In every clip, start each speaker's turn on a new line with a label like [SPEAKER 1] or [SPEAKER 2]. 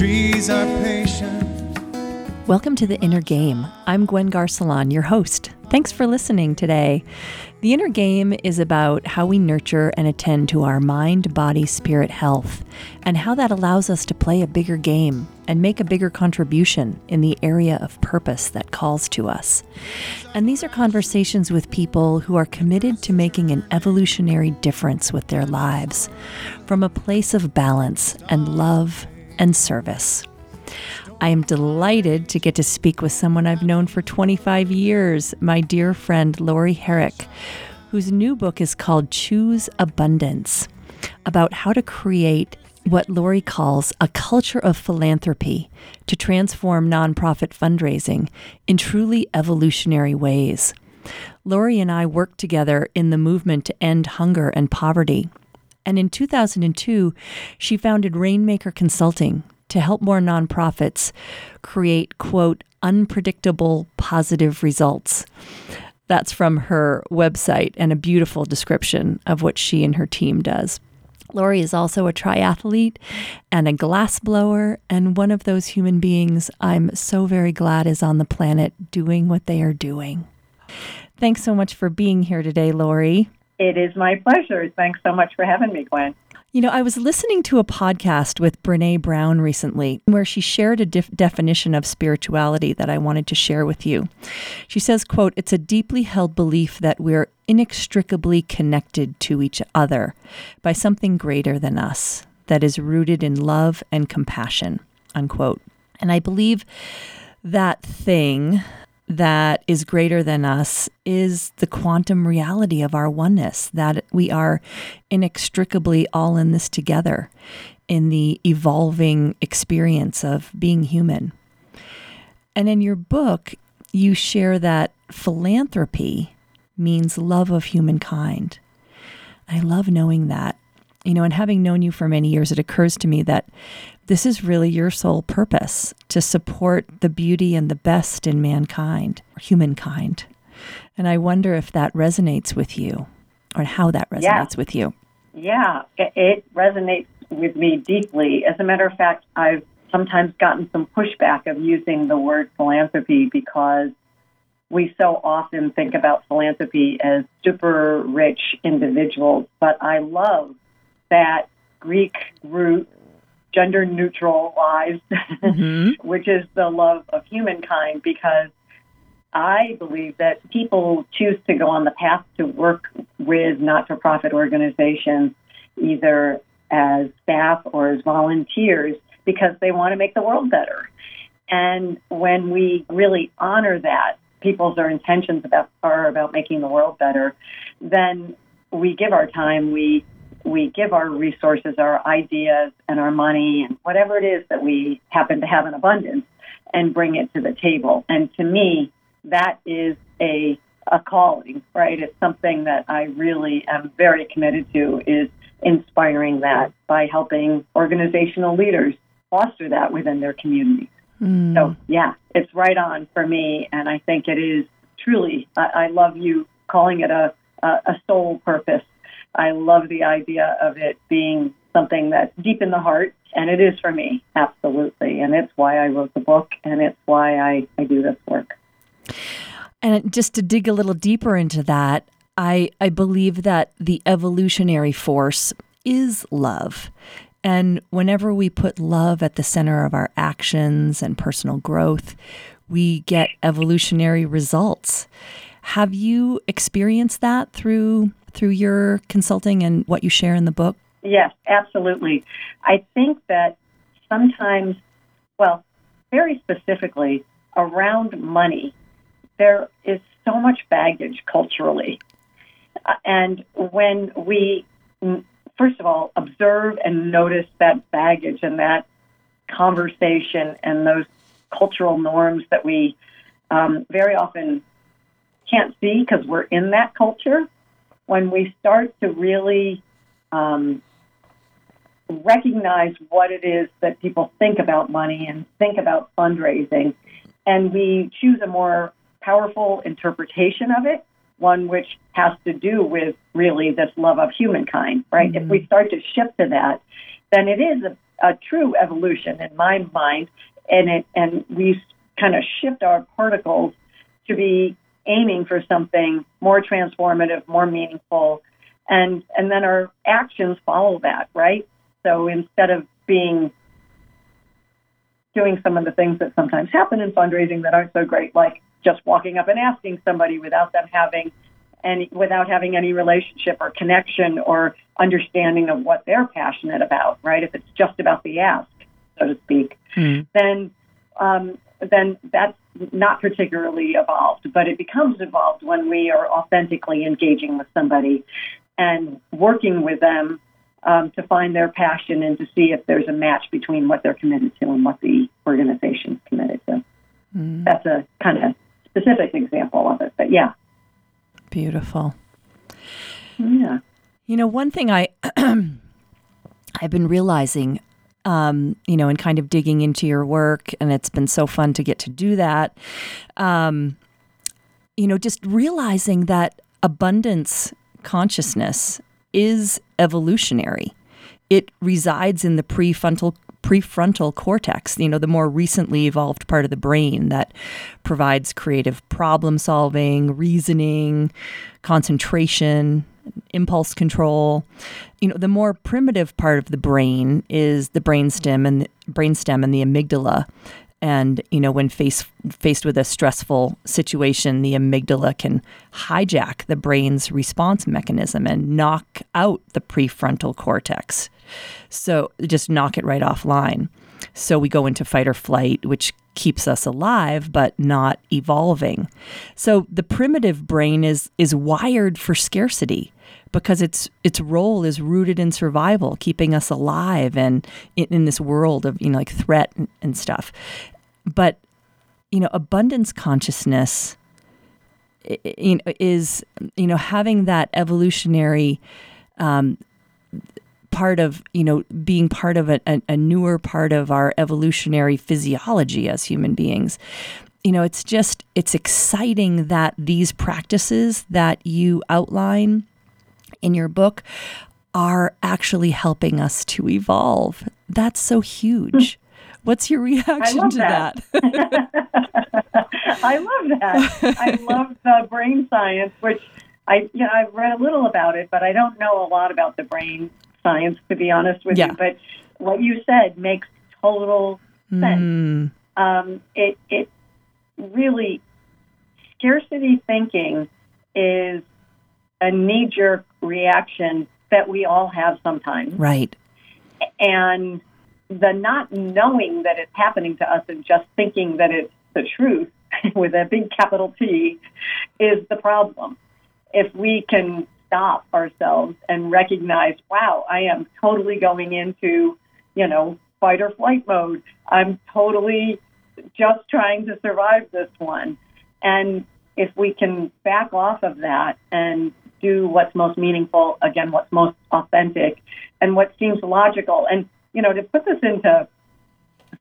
[SPEAKER 1] trees are patient.
[SPEAKER 2] Welcome to The Inner Game. I'm Gwen Garcelon, your host. Thanks for listening today. The Inner Game is about how we nurture and attend to our mind, body, spirit health, and how that allows us to play a bigger game and make a bigger contribution in the area of purpose that calls to us. And these are conversations with people who are committed to making an evolutionary difference with their lives from a place of balance and love and service. I am delighted to get to speak with someone I've known for 25 years, my dear friend Laurie Herrick, whose new book is called Choose Abundance, about how to create what Laurie calls a culture of philanthropy to transform nonprofit fundraising in truly evolutionary ways. Laurie and I worked together in the movement to end hunger and poverty. And in 2002, she founded Rainmaker Consulting to help more nonprofits create, quote, unpredictable positive results. That's from her website and a beautiful description of what she and her team does. Laurie is also a triathlete and a glassblower, and one of those human beings I'm so very glad is on the planet doing what they are doing. Thanks so much for being here today, Laurie.
[SPEAKER 3] It is my pleasure. Thanks so much for having me, Gwen.
[SPEAKER 2] You know, I was listening to a podcast with Brene Brown recently where she shared a def- definition of spirituality that I wanted to share with you. She says, quote, "It's a deeply held belief that we're inextricably connected to each other by something greater than us that is rooted in love and compassion." Unquote. And I believe that thing that is greater than us is the quantum reality of our oneness, that we are inextricably all in this together in the evolving experience of being human. And in your book, you share that philanthropy means love of humankind. I love knowing that. You know, and having known you for many years, it occurs to me that this is really your soul purpose to support the beauty and the best in mankind, or humankind. And I wonder if that resonates with you or how that resonates
[SPEAKER 3] Yeah.
[SPEAKER 2] with you.
[SPEAKER 3] Yeah, it, it resonates with me deeply. As a matter of fact, I've sometimes gotten some pushback of using the word philanthropy because we so often think about philanthropy as super rich individuals. But I love that Greek root, gender neutralized, mm-hmm. which is the love of humankind, because I believe that people choose to go on the path to work with not for profit organizations, either as staff or as volunteers, because they want to make the world better. And when we really honor that, people's their intentions about are about making the world better, then we give our time, we we give our resources, our ideas, and our money, and whatever it is that we happen to have in abundance, and bring it to the table. And to me, that is a a calling, right? It's something that I really am very committed to is inspiring that by helping organizational leaders foster that within their communities. Mm. So yeah, it's right on for me, and I think it is truly. I, I love you calling it a, a a soul purpose. I love the idea of it being something that's deep in the heart, and it is for me, absolutely. And it's why I wrote the book, and it's why I, I do this work.
[SPEAKER 2] And just to dig a little deeper into that, I, I believe that the evolutionary force is love. And whenever we put love at the center of our actions and personal growth, we get evolutionary results. Have you experienced that through through your consulting and what you share in the book?
[SPEAKER 3] Yes, absolutely. I think that sometimes, well, very specifically around money, there is so much baggage culturally. Uh, And when we, mm, first of all, observe and notice that baggage and that conversation and those cultural norms that we um, very often can't see because we're in that culture, when we start to really um, recognize what it is that people think about money and think about fundraising, and we choose a more powerful interpretation of it, one which has to do with really this love of humankind, right? Mm-hmm. If we start to shift to that, then it is a, a true evolution in my mind, and it and we kind of shift our particles to be aiming for something more transformative, more meaningful, and and then our actions follow that, right? So instead of being doing some of the things that sometimes happen in fundraising that aren't so great, like just walking up and asking somebody without them having any without having any relationship or connection or understanding of what they're passionate about, right? If it's just about the ask, so to speak, mm. then um, then that's not particularly evolved. But it becomes evolved when we are authentically engaging with somebody and working with them um, to find their passion and to see if there's a match between what they're committed to and what the organization is committed to. Mm. That's a kind of specific example of it, but yeah.
[SPEAKER 2] Beautiful.
[SPEAKER 3] Yeah.
[SPEAKER 2] You know, one thing I I've been realizing um, you know, and kind of digging into your work, and it's been so fun to get to do that. Um, you know, just realizing that abundance consciousness is evolutionary. It resides in the prefrontal prefrontal cortex, you know, the more recently evolved part of the brain that provides creative problem solving, reasoning, concentration, impulse control. You know, the more primitive part of the brain is the brainstem and the brainstem and the amygdala. And you know, when faced faced with a stressful situation, the amygdala can hijack the brain's response mechanism and knock out the prefrontal cortex. So just knock it right offline. So we go into fight or flight, which keeps us alive but not evolving. So the primitive brain is is wired for scarcity because its its role is rooted in survival, keeping us alive and in, in this world of you know like threat and, and stuff. But you know, abundance consciousness is you know having that evolutionary um, part of you know being part of a, a, a newer part of our evolutionary physiology as human beings. You know it's just it's exciting that these practices that you outline in your book are actually helping us to evolve. That's so huge. Hmm. What's your reaction to that,
[SPEAKER 3] that? i love that. I love the brain science which I, you know, I've read a little about it, but I don't know a lot about the brain science, to be honest with
[SPEAKER 2] yeah.
[SPEAKER 3] you. But what you said makes total sense. Mm. Um, it, it really, scarcity thinking is a knee jerk reaction that we all have sometimes.
[SPEAKER 2] Right.
[SPEAKER 3] And the not knowing that it's happening to us and just thinking that it's the truth with a big capital T is the problem. If we can stop ourselves and recognize, wow, I am totally going into, you know, fight or flight mode. I'm totally just trying to survive this one. And if we can back off of that and do what's most meaningful, again, what's most authentic and what seems logical. And, you know, to put this into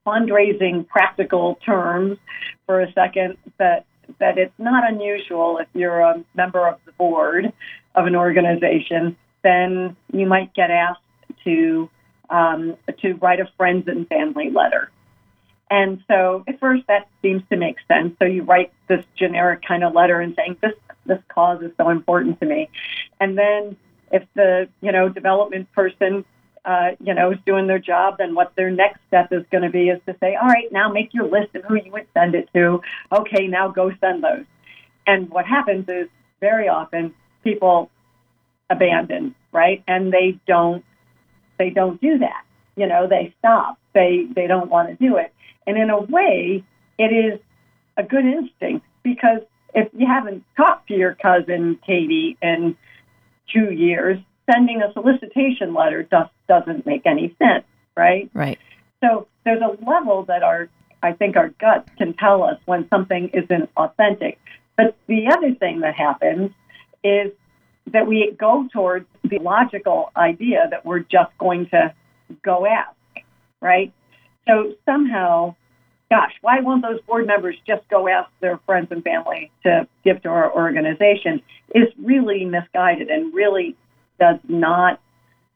[SPEAKER 3] fundraising practical terms for a second, that that it's not unusual if you're a member of the board of an organization, then you might get asked to um, to write a friends and family letter. And so at first that seems to make sense. So you write this generic kind of letter and saying this this cause is so important to me. And then if the you know development person uh, you know, is doing their job, then what their next step is going to be is to say, all right, now make your list of who you would send it to. Okay, now go send those. And what happens is very often people abandon, right? And they don't, they don't do that. You know, they stop. They they don't want to do it. And in a way, it is a good instinct because if you haven't talked to your cousin Katie in two years, sending a solicitation letter just doesn't make any sense, right?
[SPEAKER 2] Right.
[SPEAKER 3] So there's a level that our I think our guts can tell us when something isn't authentic. But the other thing that happens is that we go towards the logical idea that we're just going to go ask, right? So somehow, gosh, why won't those board members just go ask their friends and family to give to our organization is really misguided and really does not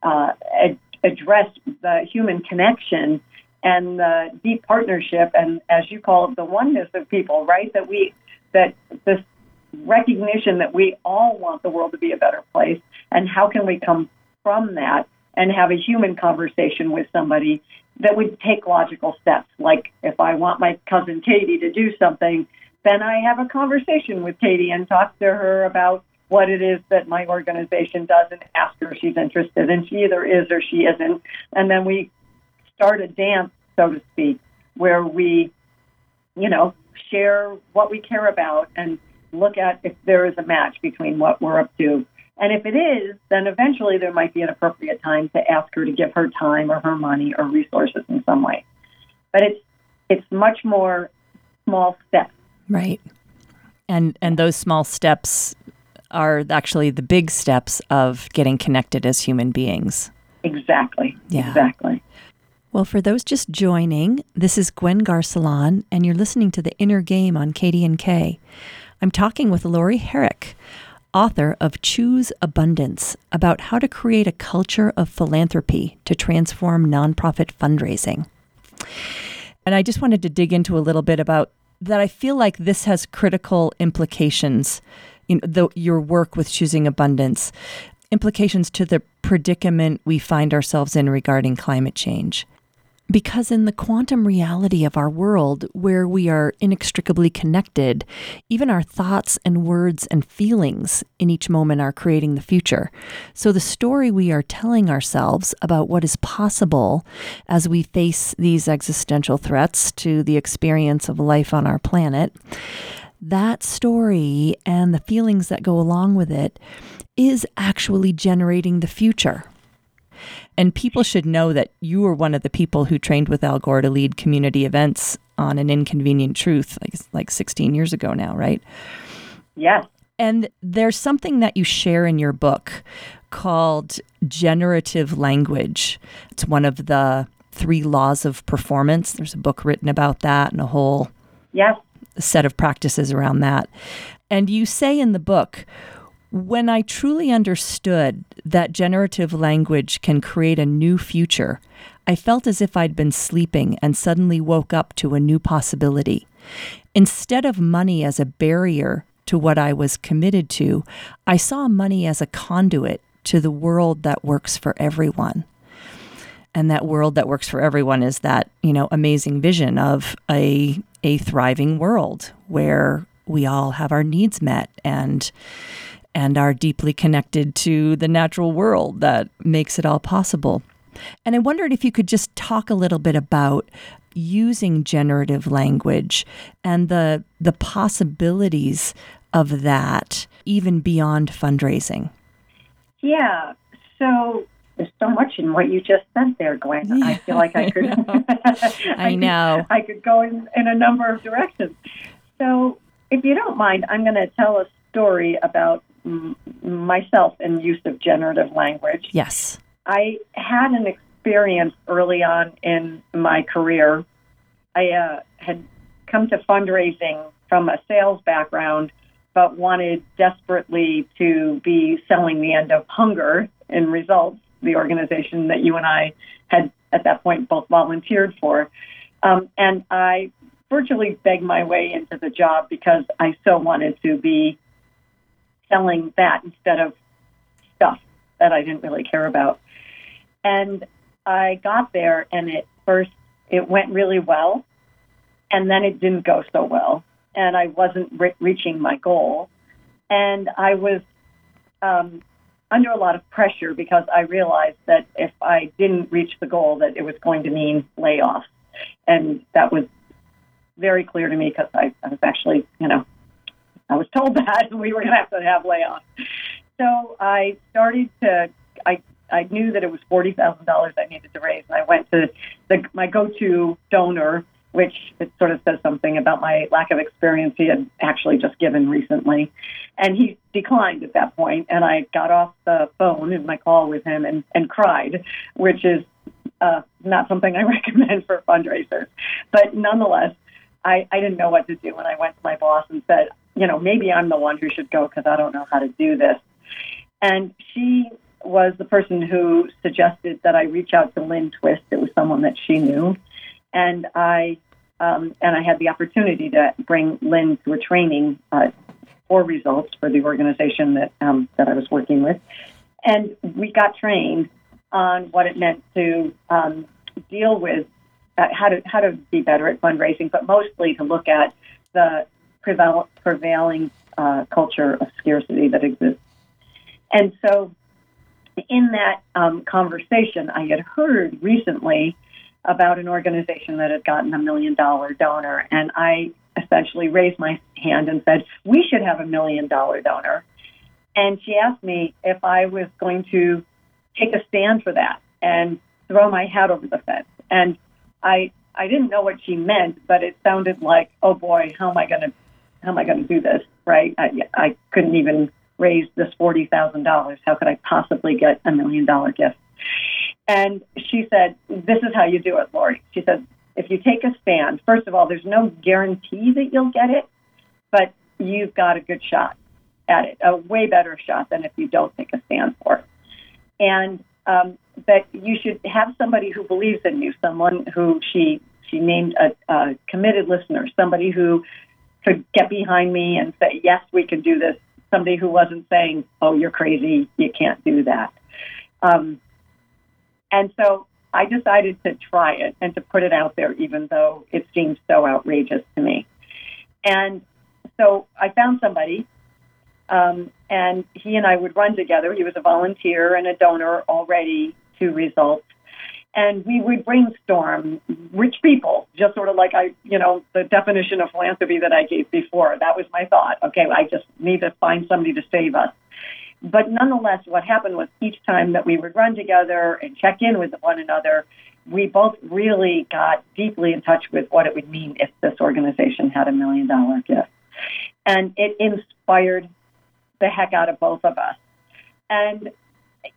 [SPEAKER 3] uh, ad- address the human connection and the deep partnership and, as you call it, the oneness of people, right? That we, that this recognition that we all want the world to be a better place, and how can we come from that and have a human conversation with somebody that would take logical steps. Like if I want my cousin Katie to do something, then I have a conversation with Katie and talk to her about what it is that my organization does and ask her if she's interested. And she either is or she isn't. And then we start a dance, so to speak, where we, you know, share what we care about and look at if there is a match between what we're up to and if it is, then eventually there might be an appropriate time to ask her to give her time or her money or resources in some way. But it's it's much more small steps.
[SPEAKER 2] Right. And and those small steps are actually the big steps of getting connected as human beings.
[SPEAKER 3] Exactly.
[SPEAKER 2] Yeah.
[SPEAKER 3] Exactly.
[SPEAKER 2] Well, for those just joining, this is Gwen Garcelon, and you're listening to The Inner Game on KDNK. I'm talking with Laurie Herrick, author of Choose Abundance about how to create a culture of philanthropy to transform nonprofit fundraising. And I just wanted to dig into a little bit about that. I feel like this has critical implications, in the, your work with Choosing Abundance, implications to the predicament we find ourselves in regarding climate change. Because in the quantum reality of our world, where we are inextricably connected, even our thoughts and words and feelings in each moment are creating the future. So the story we are telling ourselves about what is possible as we face these existential threats to the experience of life on our planet, that story and the feelings that go along with it is actually generating the future. And people should know that you were one of the people who trained with Al Gore to lead community events on an inconvenient truth, like like 16 years ago now, right?
[SPEAKER 3] Yes.
[SPEAKER 2] And there's something that you share in your book called generative language. It's one of the three laws of performance. There's a book written about that and a whole
[SPEAKER 3] yes.
[SPEAKER 2] set of practices around that. And you say in the book, when I truly understood that generative language can create a new future, I felt as if I'd been sleeping and suddenly woke up to a new possibility. Instead of money as a barrier to what I was committed to, I saw money as a conduit to the world that works for everyone. And that world that works for everyone is that, you know, amazing vision of a a thriving world where we all have our needs met and and are deeply connected to the natural world that makes it all possible. And I wondered if you could just talk a little bit about using generative language and the the possibilities of that even beyond fundraising.
[SPEAKER 3] Yeah. So there's so much in what you just said there, Gwen. Yeah, I feel like I could.
[SPEAKER 2] I, I know.
[SPEAKER 3] I could go in, in a number of directions. So, if you don't mind, I'm going to tell a story about myself in use of generative language.
[SPEAKER 2] Yes.
[SPEAKER 3] I had an experience early on in my career. I uh, had come to fundraising from a sales background, but wanted desperately to be selling the end of hunger in results, the organization that you and I had at that point both volunteered for. Um, and I virtually begged my way into the job because I so wanted to be selling that instead of stuff that I didn't really care about. And I got there, and at first it went really well, and then it didn't go so well, and I wasn't re- reaching my goal, and I was um, under a lot of pressure because I realized that if I didn't reach the goal, that it was going to mean layoffs, and that was very clear to me because I, I was actually, you know, I was told that we were going to have to have layoffs. So I started to, I, I knew that it was $40,000 I needed to raise. And I went to the, my go to donor, which it sort of says something about my lack of experience he had actually just given recently. And he declined at that point. And I got off the phone in my call with him and, and cried, which is uh, not something I recommend for fundraisers. But nonetheless, I, I didn't know what to do when I went to my boss and said, you know, maybe I'm the one who should go because I don't know how to do this. And she was the person who suggested that I reach out to Lynn Twist. It was someone that she knew, and I um, and I had the opportunity to bring Lynn to a training uh, for results for the organization that um, that I was working with, and we got trained on what it meant to um, deal with uh, how to how to be better at fundraising, but mostly to look at the preval- prevailing uh, culture of scarcity that exists. And so, in that um, conversation, I had heard recently about an organization that had gotten a million dollar donor, and I essentially raised my hand and said, "We should have a million dollar donor." And she asked me if I was going to take a stand for that and throw my hat over the fence. And I I didn't know what she meant, but it sounded like, "Oh boy, how am I going to how am I going to do this?" Right? I, I couldn't even raise this forty thousand dollars. How could I possibly get a million dollar gift? And she said, "This is how you do it, Laurie." She said, "If you take a stand, first of all, there's no guarantee that you'll get it, but you've got a good shot at it, a way better shot than if you don't take a stand for it." And um, that you should have somebody who believes in you, someone who she she named a, a committed listener, somebody who could get behind me and say, "Yes, we can do this." Somebody who wasn't saying, "Oh, you're crazy, you can't do that." Um, and so I decided to try it and to put it out there, even though it seemed so outrageous to me. And so I found somebody um, and he and I would run together. He was a volunteer and a donor already to results. And we would brainstorm rich people, just sort of like I, you know, the definition of philanthropy that I gave before. That was my thought. Okay, I just need to find somebody to save us. But nonetheless, what happened was each time that we would run together and check in with one another, we both really got deeply in touch with what it would mean if this organization had a million dollar gift. And it inspired the heck out of both of us. And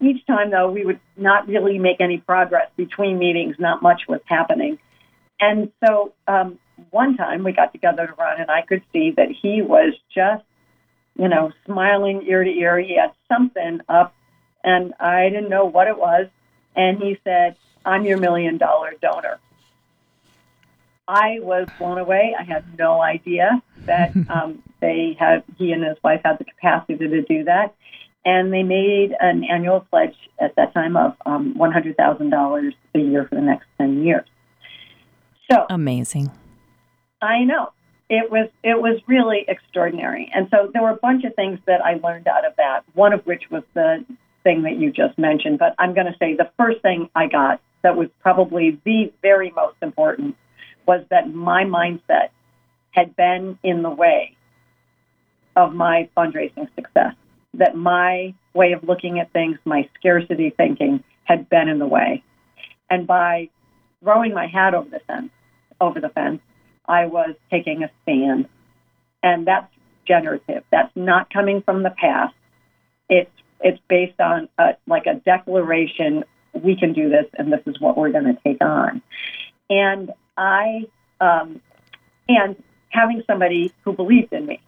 [SPEAKER 3] each time, though, we would not really make any progress between meetings, not much was happening. And so um, one time we got together to run, and I could see that he was just, you know, smiling ear to ear. He had something up, and I didn't know what it was. And he said, I'm your million dollar donor. I was blown away. I had no idea that um, they had he and his wife had the capacity to do that, and they made an annual pledge at that time of um, one hundred thousand dollars a year for the next ten years. So
[SPEAKER 2] amazing.
[SPEAKER 3] I know it was it was really extraordinary, and so there were a bunch of things that I learned out of that. One of which was the thing that you just mentioned, but I'm going to say the first thing I got that was probably the very most important was that my mindset had been in the way of my fundraising success, that my way of looking at things, my scarcity thinking, had been in the way. And by throwing my hat over the fence, over the fence, I was taking a stand. And that's generative. That's not coming from the past. It's it's based on a, like a declaration. We can do this, and this is what we're going to take on. And I um, and having somebody who believed in me.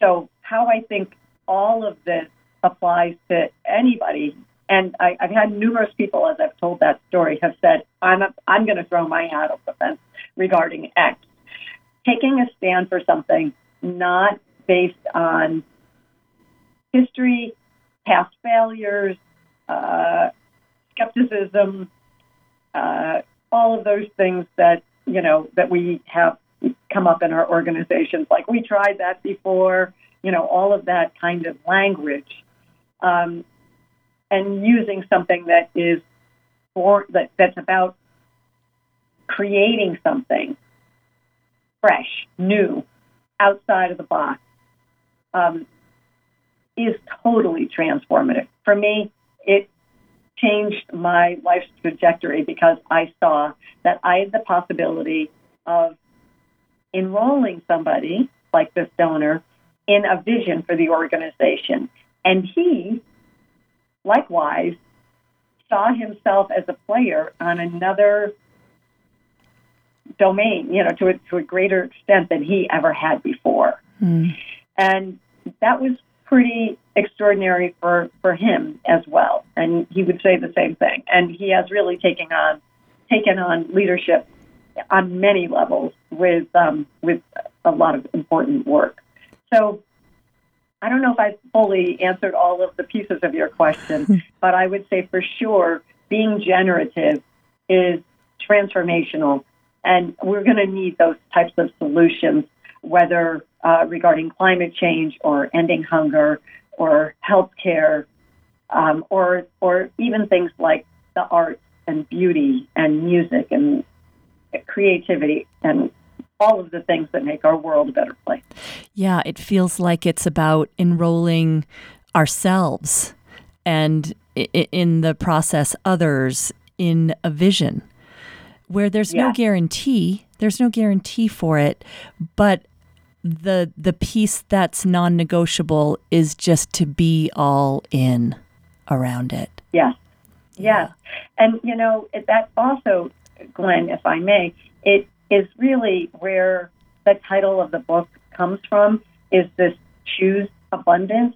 [SPEAKER 3] So how I think all of this applies to anybody, and I, have had numerous people, as I've told that story, have said, "I'm I'm going to throw my hat over the fence regarding X." Taking a stand for something not based on history, past failures, uh, skepticism, uh, all of those things that you know that we have come up in our organizations, like we tried that before, you know, all of that kind of language, um, and using something that is for that that's about creating something fresh, new, outside of the box, um, is totally transformative. For me, it changed my life's trajectory because I saw that I had the possibility of enrolling somebody like this donor in a vision for the organization. And he, likewise, saw himself as a player on another domain, you know, to a, to a greater extent than he ever had before.
[SPEAKER 2] Mm.
[SPEAKER 3] And that was pretty extraordinary for, for him as well. And he would say the same thing. And he has really taken on taken on leadership on many levels with um, with a lot of important work. So I don't know if I fully answered all of the pieces of your question, but I would say for sure being generative is transformational, and we're going to need those types of solutions, whether uh, regarding climate change or ending hunger or healthcare, um, or or even things like the arts and beauty and music and creativity and all of the things that make our world a better place.
[SPEAKER 2] Yeah, it feels like it's about enrolling ourselves and in the process others in a vision where there's yeah. no guarantee there's no guarantee for it but the the piece that's non-negotiable is just to be all in around it
[SPEAKER 3] Yeah. yeah. And, you know, that also, Glenn, if I may, it is really where the title of the book comes from is this choose abundance,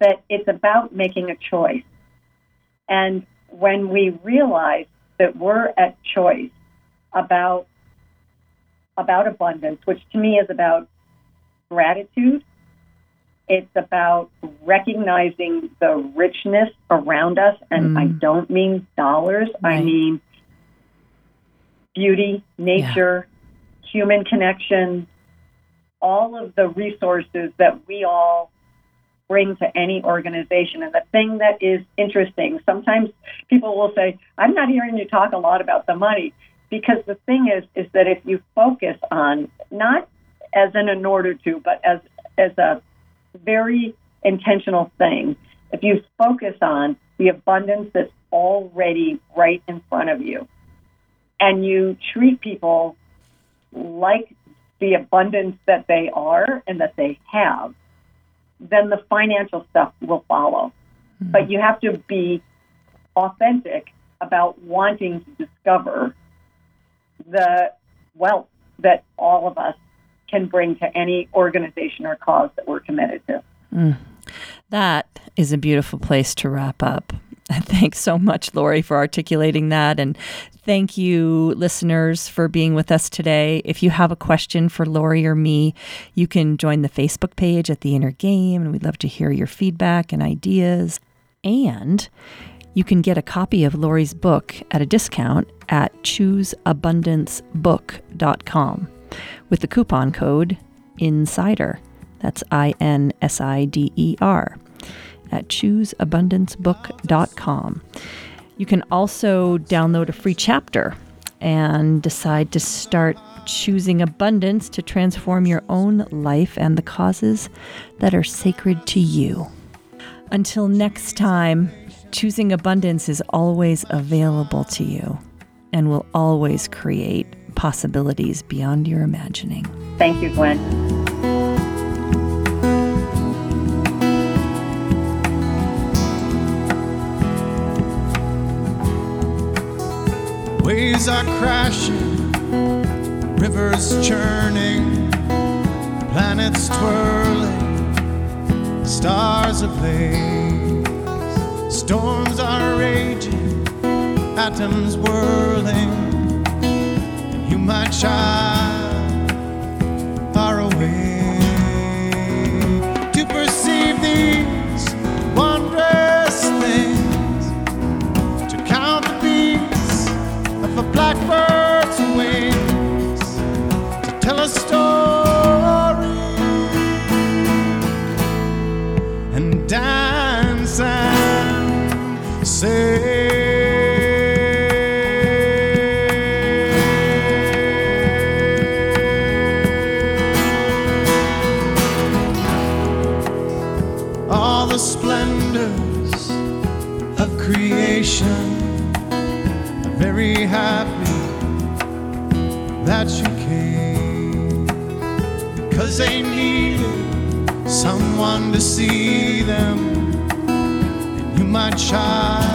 [SPEAKER 3] that it's about making a choice. And when we realize that we're at choice about about abundance, which to me is about gratitude it's about recognizing the richness around us. And mm. I don't mean dollars, right. I mean beauty, nature, yeah. human connection, all of the resources that we all bring to any organization. And the thing that is interesting, sometimes people will say, I'm not hearing you talk a lot about the money. Because the thing is, is that if you focus on not as in an order to, but as as a very intentional thing. If you focus on the abundance that's already right in front of you and you treat people like the abundance that they are and that they have, then the financial stuff will follow. Mm-hmm. But you have to be authentic about wanting to discover the wealth that all of us can bring to any organization or cause that we're committed to.
[SPEAKER 2] Mm. That is a beautiful place to wrap up. Thanks so much, Laurie, for articulating that. And thank you, listeners, for being with us today. If you have a question for Laurie or me, you can join the Facebook page at The Inner Game, and we'd love to hear your feedback and ideas. And you can get a copy of Laurie's book at a discount at chooseabundancebook.com with the coupon code INSIDER. That's I N S I D E R at chooseabundancebook.com. You can also download a free chapter and decide to start choosing abundance to transform your own life and the causes that are sacred to you. Until next time, choosing abundance is always available to you and will always create possibilities beyond your imagining.
[SPEAKER 3] Thank you, Gwen.
[SPEAKER 1] Waves are crashing, rivers churning, planets twirling, stars ablaze. Storms are raging, atoms whirling and you, my child blackbird's wings, to tell a story see